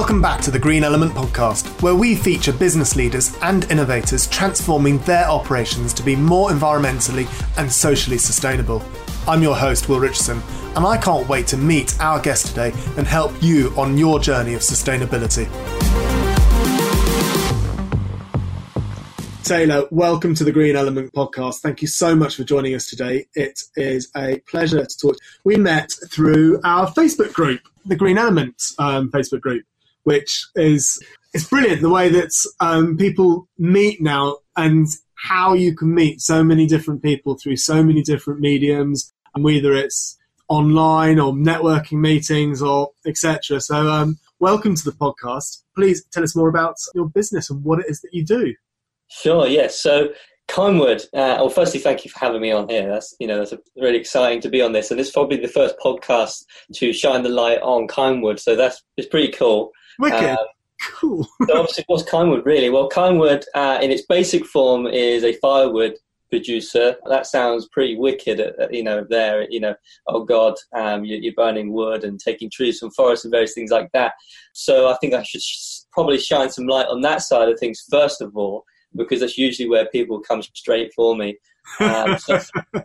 Welcome back to the Green Element podcast, where we feature business leaders and innovators transforming their operations to be more environmentally and socially sustainable. I'm your host, Will Richardson, and I can't wait to meet our guest today and help you on your journey of sustainability. Taylor, welcome to the Green Element podcast. Thank you so much for joining us today. It is a pleasure to talk. We met through our Facebook group, the Green Element um, Facebook group, which is it's brilliant the way that um, people meet now and how you can meet so many different people through so many different mediums, and whether it's online or networking meetings or etc. So, um, welcome to the podcast. Please tell us more about your business and what it is that you do. Sure. Yes. So Kindwood. Uh, well, firstly, thank you for having me on here. That's you know that's really exciting to be on this, and this is probably the first podcast to shine the light on Kindwood. So that's it's pretty cool. Wicked. Um, cool. so obviously, what's Kindwood really? Well, Kindwood, uh, in its basic form, is a firewood producer. That sounds pretty wicked, uh, uh, you know, there, you know, oh God, um, you're, you're, burning wood and taking trees from forests and various things like that. So I think I should sh- probably shine some light on that side of things first of all because that's usually where people come straight for me. Um, so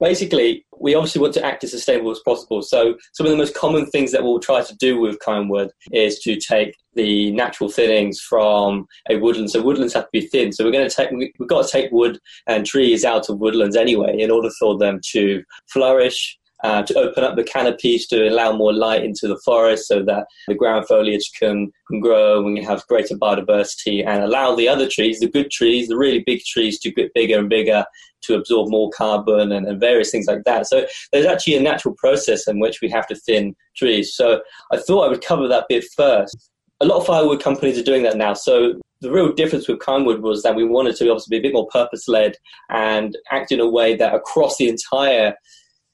basically, we obviously want to act as sustainable as possible. So some of the most common things that we'll try to do with Kindwood is to take the natural thinnings from a woodland. So woodlands have to be thin. So we're going to take we've got to take wood and trees out of woodlands anyway in order for them to flourish uh, to open up the canopies to allow more light into the forest so that the ground foliage can, can grow and we can have greater biodiversity and allow the other trees, the good trees, the really big trees to get bigger and bigger to absorb more carbon and, and various things like that. So there's actually a natural process in which we have to thin trees. So I thought I would cover that bit first. A lot of firewood companies are doing that now. So the real difference with Kindwood was that we wanted to obviously be a bit more purpose led and act in a way that across the entire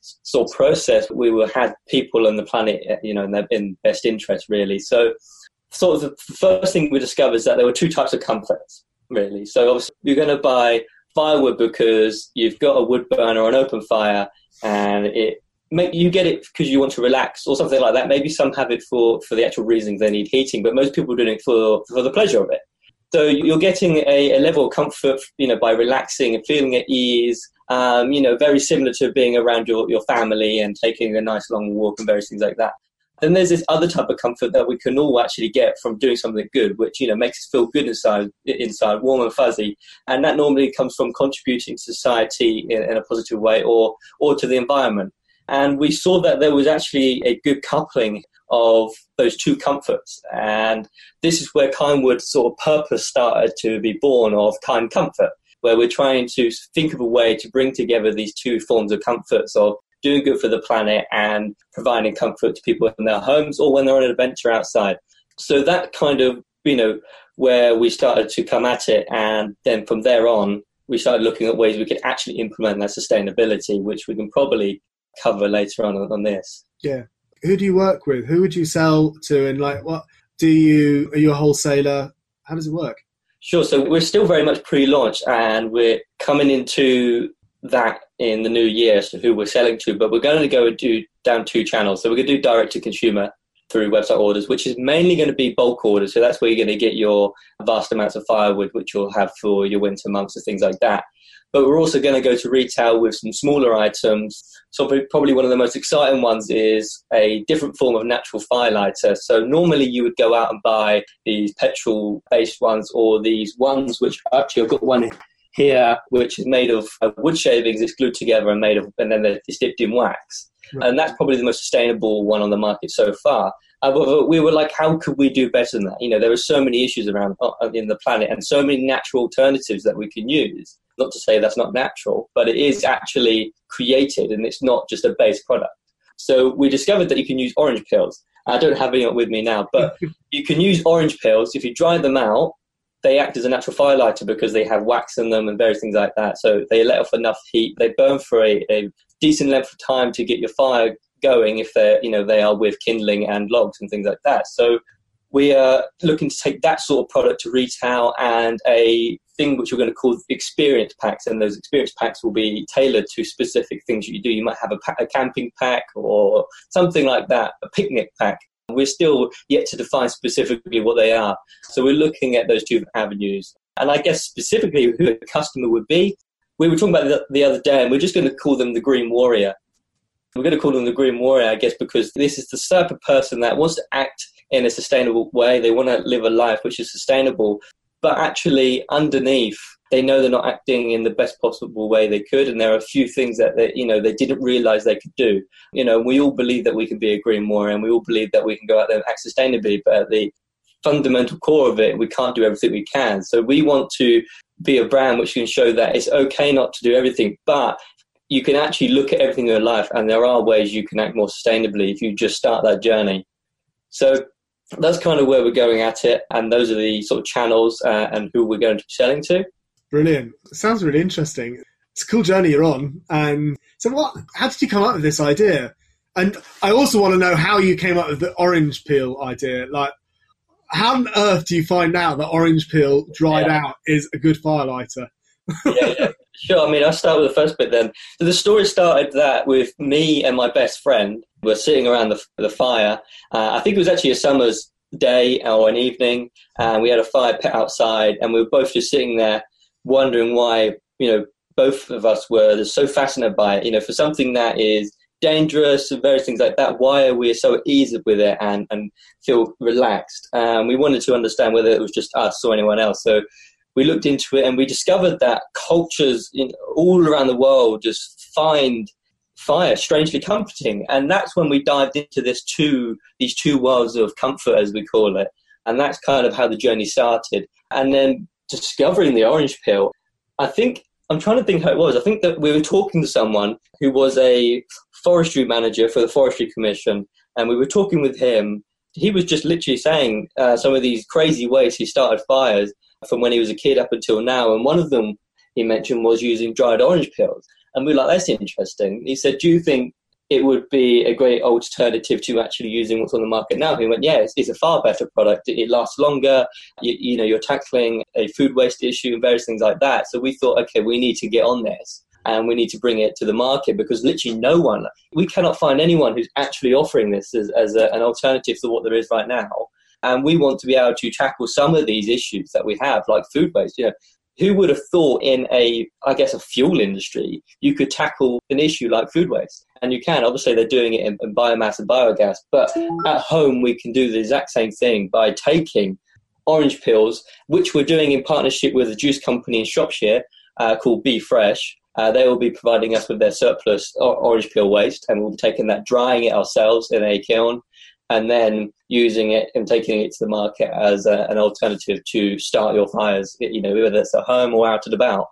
sort of process, we will have people on the planet, uh, you know, in their in best interest, really. So, sort of the first thing we discovered is that there were two types of comforts, really. So, obviously, you're going to buy firewood because you've got a wood burner or an open fire, and it make you get it because you want to relax or something like that. Maybe some have it for for the actual reasons they need heating, but most people are doing it for for the pleasure of it. So you're getting a, a level of comfort, you know, by relaxing and feeling at ease um, you know, very similar to being around your, your family and taking a nice long walk and various things like that. Then there's this other type of comfort that we can all actually get from doing something good, which you know makes us feel good inside, inside, warm and fuzzy, and that normally comes from contributing to society in, in a positive way or or to the environment. And we saw that there was actually a good coupling of those two comforts, and this is where Kindwood sort of purpose started to be born of kind comfort where we're trying to think of a way to bring together these two forms of comforts of doing good for the planet and providing comfort to people in their homes or when they're on an adventure outside. So that kind of, you know, where we started to come at it. And then from there on, we started looking at ways we could actually implement that sustainability, which we can probably cover later on on this. Yeah. Who do you work with? Who would you sell to? And like, what do you, are you a wholesaler? How does it work? Sure. So we're still very much pre-launch, and we're coming into that in the new year as to who we're selling to. But we're going to go and do down two channels. So we're going to do direct to consumer through website orders, which is mainly going to be bulk orders. So that's where you're going to get your vast amounts of firewood, which you'll have for your winter months and things like that. But we're also going to go to retail with some smaller items. So probably one of the most exciting ones is a different form of natural fire lighter. So normally you would go out and buy these petrol-based ones or these ones which actually I've got one here which is made of, of wood shavings. It's glued together and made of, and then it's dipped in wax. Right. And that's probably the most sustainable one on the market so far. Uh, we were like, how could we do better than that? You know, there are so many issues around uh, in the planet and so many natural alternatives that we can use. Not to say that's not natural, but it is actually created and it's not just a base product. So we discovered that you can use orange peels. I don't have any with me now, but you can use orange peels. If you dry them out, they act as a natural firelighter because they have wax in them and various things like that. So they let off enough heat. They burn for a, a decent length of time to get your fire going if they're you know they are with kindling and logs and things like that. So we are looking to take that sort of product to retail and a thing which we're going to call experience packs and those experience packs will be tailored to specific things you do you might have a, a camping pack or something like that a picnic pack We're still yet to define specifically what they are. So we're looking at those two avenues. And I guess specifically who a customer would be, we were talking about the, the other day, and we're just going to call them the Green Warrior. We're going to call them the Green Warrior, I guess, because this is the type of person that wants to act in a sustainable way. They want to live a life which is sustainable, but actually underneath they know they're not acting in the best possible way they could and there are a few things that they you know they didn't realize they could do you know we all believe that we can be a green warrior and we all believe that we can go out there and act sustainably but at the fundamental core of it we can't do everything we can so we want to be a brand which can show that it's okay not to do everything but you can actually look at everything in your life and there are ways you can act more sustainably if you just start that journey so that's kind of where we're going at it and those are the sort of channels uh, and who we're going to be selling to Brilliant. sounds really interesting. It's a cool journey you're on. And so, what? How did you come up with this idea? And I also want to know how you came up with the orange peel idea. Like, how on earth do you find out that orange peel dried yeah. out is a good firelighter? yeah, yeah, sure. I mean, I'll start with the first bit then. So the story started that with me and my best friend were sitting around the, the fire. Uh, I think it was actually a summer's day or an evening, and we had a fire pit outside, and we were both just sitting there wondering why you know both of us were so fascinated by it. You know, for something that is dangerous and various things like that, why are we so easy with it and, and feel relaxed? Um, we wanted to understand whether it was just us or anyone else. So we looked into it and we discovered that cultures in all around the world just find fire strangely comforting. And that's when we dived into this two these two worlds of comfort as we call it. And that's kind of how the journey started. And then discovering the orange peel, I think I'm trying to think how it was. I think that we were talking to someone who was a forestry manager for the Forestry Commission, and we were talking with him. He was just literally saying uh, some of these crazy ways he started fires from when he was a kid up until now. And one of them he mentioned was using dried orange peels. And we were like, that's interesting. He said, Do you think it would be a great alternative to actually using what's on the market now. He went, yeah, it's, it's a far better product. It, it lasts longer. You, you, know, you're tackling a food waste issue and various things like that. So we thought, okay, we need to get on this and we need to bring it to the market because literally no one, we cannot find anyone who's actually offering this as, as a, an alternative to what there is right now. And we want to be able to tackle some of these issues that we have, like food waste. You know, who would have thought in a, I guess, a fuel industry, you could tackle an issue like food waste? And you can. Obviously, they're doing it in, in biomass and biogas, but at home, we can do the exact same thing by taking orange peels, which we're doing in partnership with a juice company in Shropshire uh, called Be Fresh. Uh, they will be providing us with their surplus orange peel waste, and we'll be taking that, drying it ourselves in a kiln, and then using it and taking it to the market as a, an alternative to start your fires, you know, whether it's at home or out and about.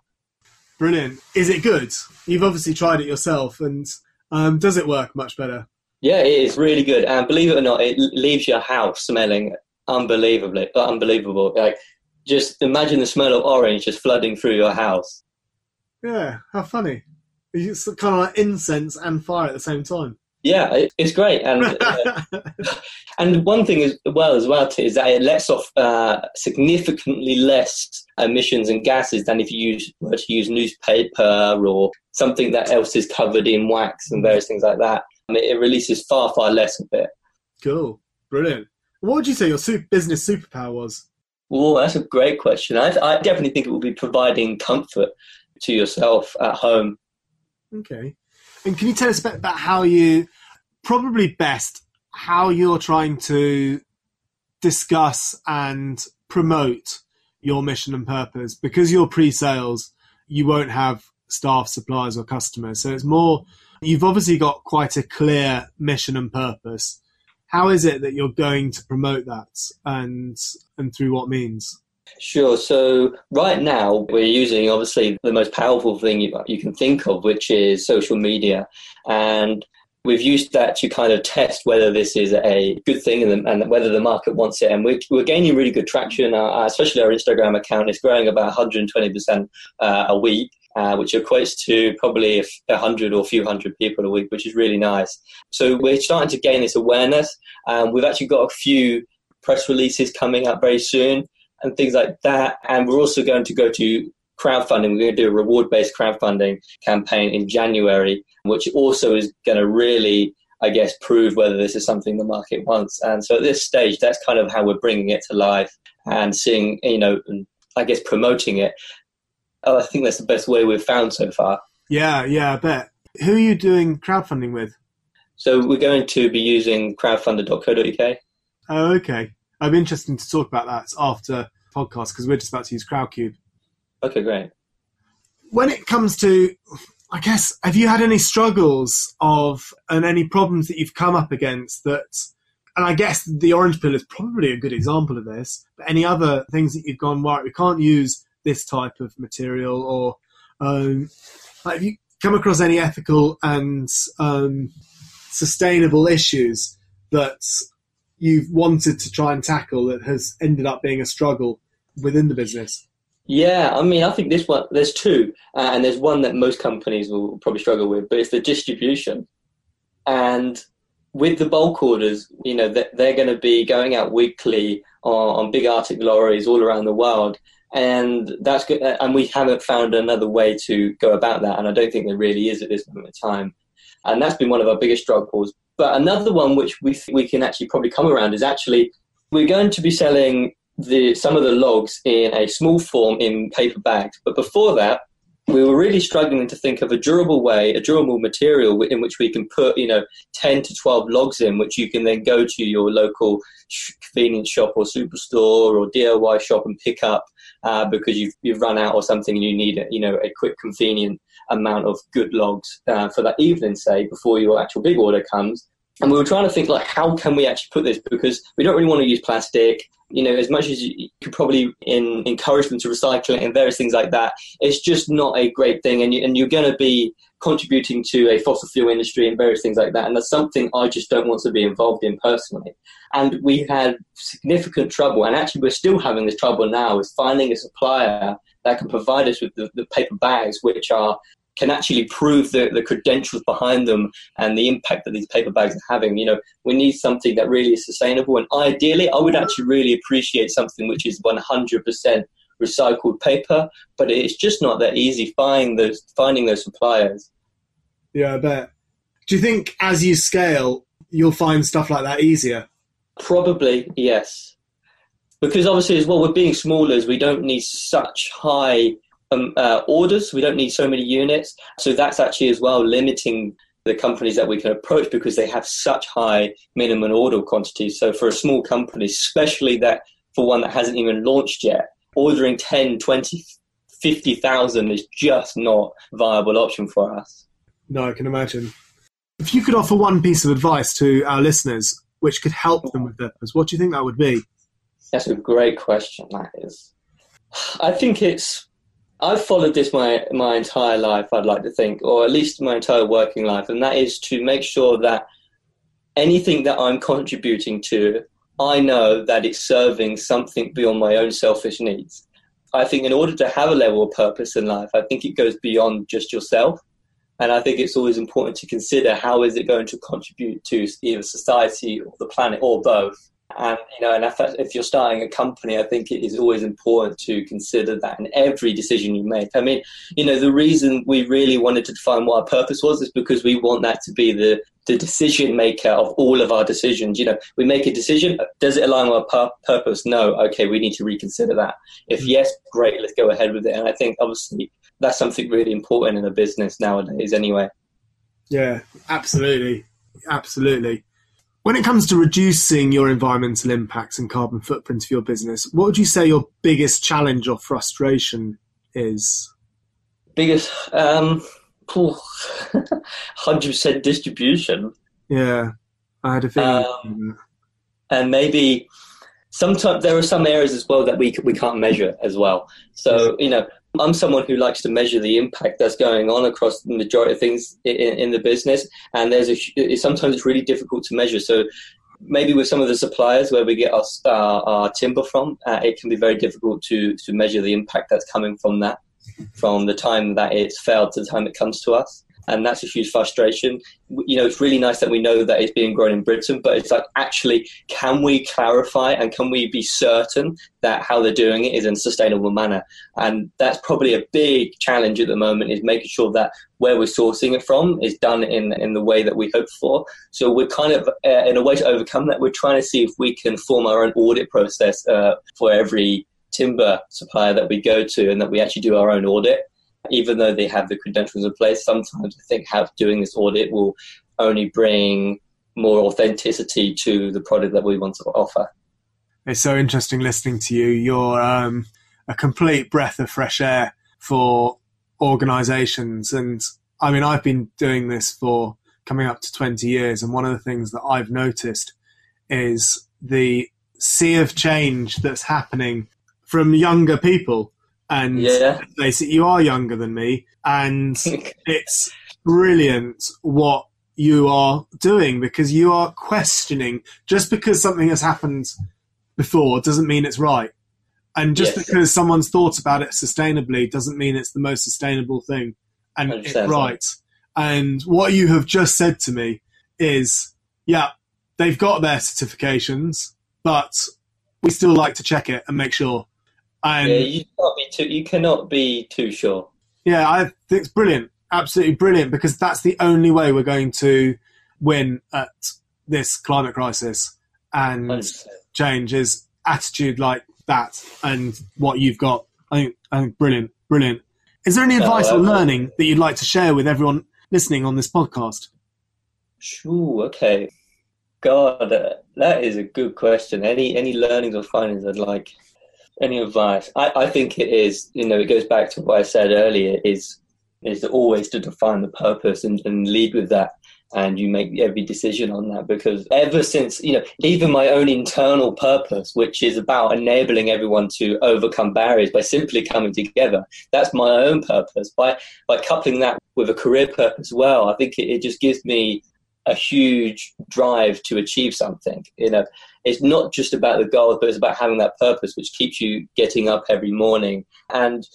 Brilliant. Is it good? You've obviously tried it yourself, and um, does it work much better? Yeah, it is really good. And believe it or not, it leaves your house smelling unbelievably, unbelievable. Like, just imagine the smell of orange just flooding through your house. Yeah, how funny. It's kind of like incense and fire at the same time. Yeah, it's great, and uh, and one thing as well as well is that it lets off uh, significantly less emissions and gases than if you use, were to use newspaper or something that else is covered in wax and various things like that. I mean, it releases far far less of it. Cool, brilliant. What would you say your super, business superpower was? Well, that's a great question. I, I definitely think it will be providing comfort to yourself at home. Okay. And can you tell us a bit about how you, probably best, how you're trying to discuss and promote your mission and purpose? Because you're pre sales, you won't have staff, suppliers, or customers. So it's more, you've obviously got quite a clear mission and purpose. How is it that you're going to promote that and, and through what means? Sure. So right now we're using obviously the most powerful thing you, you can think of, which is social media, and we've used that to kind of test whether this is a good thing and, and whether the market wants it. And we're, we're gaining really good traction. Uh, especially our Instagram account is growing about 120% uh, a week. Uh, which equates to probably a hundred or a few hundred people a week, which is really nice. So we're starting to gain this awareness. Um, we've actually got a few press releases coming up very soon and things like that. And we're also going to go to crowdfunding. We're going to do a reward based crowdfunding campaign in January, which also is going to really I guess, prove whether this is something the market wants. And so at this stage, that's kind of how we're bringing it to life and seeing, you know, and I guess promoting it. Oh, I think that's the best way we've found so far. Yeah, yeah, I bet. Who are you doing crowdfunding with? So we're going to be using crowdfunder.co.uk. Oh, okay. I'm interested to talk about that after podcast because we're just about to use Crowdcube. Okay, great. When it comes to, I guess, have you had any struggles of and any problems that you've come up against that? And I guess the orange pill is probably a good example of this. But any other things that you've gone right? We can't use this type of material, or um, like have you come across any ethical and um, sustainable issues that you've wanted to try and tackle that has ended up being a struggle within the business? Yeah, I mean, I think this one, there's two, uh, and there's one that most companies will probably struggle with, but it's the distribution. And with the bulk orders, you know, they're going to be going out weekly on, on big artic lorries all around the world. And that's good. And we haven't found another way to go about that. And I don't think there really is at this moment in time. And that's been one of our biggest struggles. But another one which we we can actually probably come around is actually we're going to be selling the some of the logs in a small form in paper bags. But before that, we were really struggling to think of a durable way, a durable material in which we can put, you know, 10 to 12 logs in, which you can then go to your local convenience shop or superstore or DIY shop and pick up uh, because you've, you've run out or something and you need, you know, a quick, convenient amount of good logs uh, for that evening, say, before your actual big order comes. And we were trying to think, like, how can we actually put this? Because we don't really want to use plastic. You know, as much as you could probably in, encourage them to recycle it and various things like that, it's just not a great thing. And, you, and you're going to be contributing to a fossil fuel industry and various things like that. And that's something I just don't want to be involved in personally. And we had significant trouble, and actually, we're still having this trouble now, is finding a supplier that can provide us with the, the paper bags, which are can actually prove the, the credentials behind them and the impact that these paper bags are having. You know, we need something that really is sustainable. And ideally, I would actually really appreciate something which is 100% recycled paper, but it's just not that easy finding those, finding those suppliers. Yeah, I bet. Do you think as you scale, you'll find stuff like that easier? Probably, yes. Because obviously, as well, with being smaller, we don't need such high um, uh, orders. We don't need so many units. So that's actually as well limiting the companies that we can approach because they have such high minimum order quantities. So for a small company, especially that for one that hasn't even launched yet, ordering 10, 20, 50,000 is just not a viable option for us. No, I can imagine. If you could offer one piece of advice to our listeners which could help them with this, what do you think that would be? That's a great question, that is. I think it's I've followed this my my entire life. I'd like to think, or at least my entire working life, and that is to make sure that anything that I'm contributing to, I know that it's serving something beyond my own selfish needs. I think in order to have a level of purpose in life, I think it goes beyond just yourself. And I think it's always important to consider how is it going to contribute to either society or the planet or both. And you know, and if, if, you're starting a company, I think it is always important to consider that in every decision you make. I mean, you know, the reason we really wanted to define what our purpose was is because we want that to be the the decision maker of all of our decisions. You know, we make a decision. Does it align with our purpose? No. Okay, we need to reconsider that. If mm. yes, great, let's go ahead with it. And I think obviously that's something really important in a business nowadays. Anyway. Yeah, absolutely, absolutely. When it comes to reducing your environmental impacts and carbon footprint of your business, what would you say your biggest challenge or frustration is? Biggest, um, hundred percent distribution. Yeah, I had a feeling. Um, and maybe sometimes there are some areas as well that we we can't measure as well. So you know, I'm someone who likes to measure the impact that's going on across the majority of things in, in the business, and there's a sometimes it's really difficult to measure. So maybe with some of the suppliers where we get our, our, our timber from, uh, it can be very difficult to to measure the impact that's coming from that, from the time that it's failed to the time it comes to us. And that's a huge frustration. You know, it's really nice that we know that it's being grown in Britain, but it's like actually, can we clarify and can we be certain that how they're doing it is in a sustainable manner? And that's probably a big challenge at the moment is making sure that where we're sourcing it from is done in in the way that we hope for. So we're kind of uh, in a way to overcome that. We're trying to see if we can form our own audit process uh, for every timber supplier that we go to, and that we actually do our own audit even though they have the credentials in place, sometimes I think have doing this audit will only bring more authenticity to the product that we want to offer. It's so interesting listening to you. You're um, a complete breath of fresh air for organizations. And I mean, I've been doing this for coming up to 20 years. And one of the things that I've noticed is the sea of change that's happening from younger people and yeah. basically you are younger than me, and it's brilliant what you are doing because you are questioning. Just because something has happened before doesn't mean it's right, and just yes. because someone's thought about it sustainably doesn't mean it's the most sustainable thing and it's right. And what you have just said to me is, yeah, they've got their certifications, but we still like to check it and make sure and yeah, you can't be too. You cannot be too sure. Yeah, I think it's brilliant, absolutely brilliant, because that's the only way we're going to win at this climate crisis and 100%. change is attitude like that and what you've got. I think, I think brilliant, brilliant. Is there any advice or learning that you'd like to share with everyone listening on this podcast? Sure. Okay. God, uh, that is a good question. Any any learnings or findings I'd like any advice? I, I think it is, you know, it goes back to what I said earlier, is is always to define the purpose and, and lead with that and you make every decision on that because ever since you know even my own internal purpose which is about enabling everyone to overcome barriers by simply coming together that's my own purpose by by coupling that with a career purpose as well i think it, it just gives me a huge drive to achieve something. You know, it's not just about the goals, but it's about having that purpose, which keeps you getting up every morning. And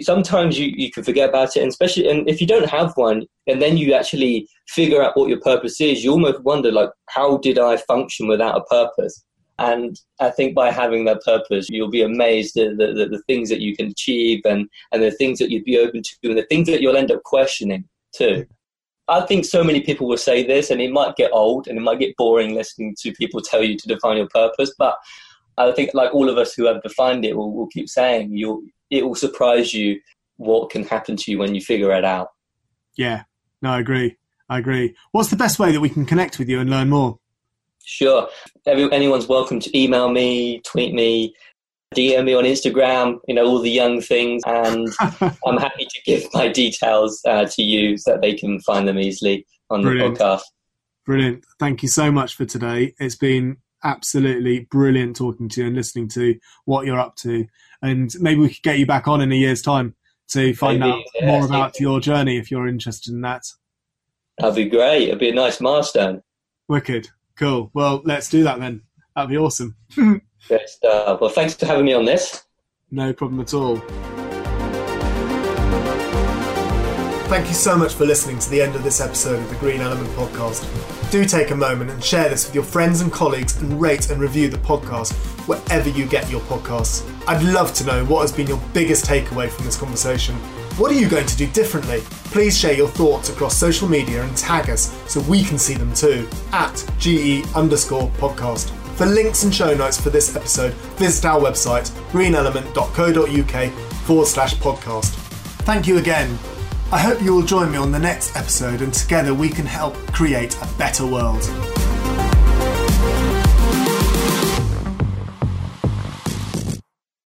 sometimes you, you can forget about it, and especially and if you don't have one, and then you actually figure out what your purpose is, you almost wonder like, how did I function without a purpose? And I think by having that purpose, you'll be amazed at the, the, the things that you can achieve and, and the things that you'd be open to and the things that you'll end up questioning too. I think so many people will say this, and it might get old and it might get boring listening to people tell you to define your purpose. But I think, like all of us who have defined it, will will keep saying you it will surprise you what can happen to you when you figure it out. Yeah, no, I agree. I agree. What's the best way that we can connect with you and learn more? Sure. Every, anyone's welcome to email me, tweet me, DM me on Instagram, you know, all the young things. And I'm happy to give my details uh, to you so that they can find them easily on brilliant. the podcast. Brilliant. Thank you so much for today. It's been absolutely brilliant talking to you and listening to what you're up to. And maybe we could get you back on in a year's time to find maybe, out yeah, more about your journey if you're interested in that. That'd be great. It'd be a nice milestone. Wicked. Cool. Well, let's do that then. That'd be awesome. Great stuff. Uh, well, thanks for having me on this. No problem at all. Thank you so much for listening to the end of this episode of the Green Element podcast. Do take a moment and share this with your friends and colleagues and rate and review the podcast wherever you get your podcasts. I'd love to know what has been your biggest takeaway from this conversation. What are you going to do differently? Please share your thoughts across social media and tag us so we can see them too at GE underscore podcast. For links and show notes for this episode, visit our website, greenelement.co.uk forward slash podcast. Thank you again. I hope you will join me on the next episode and together we can help create a better world.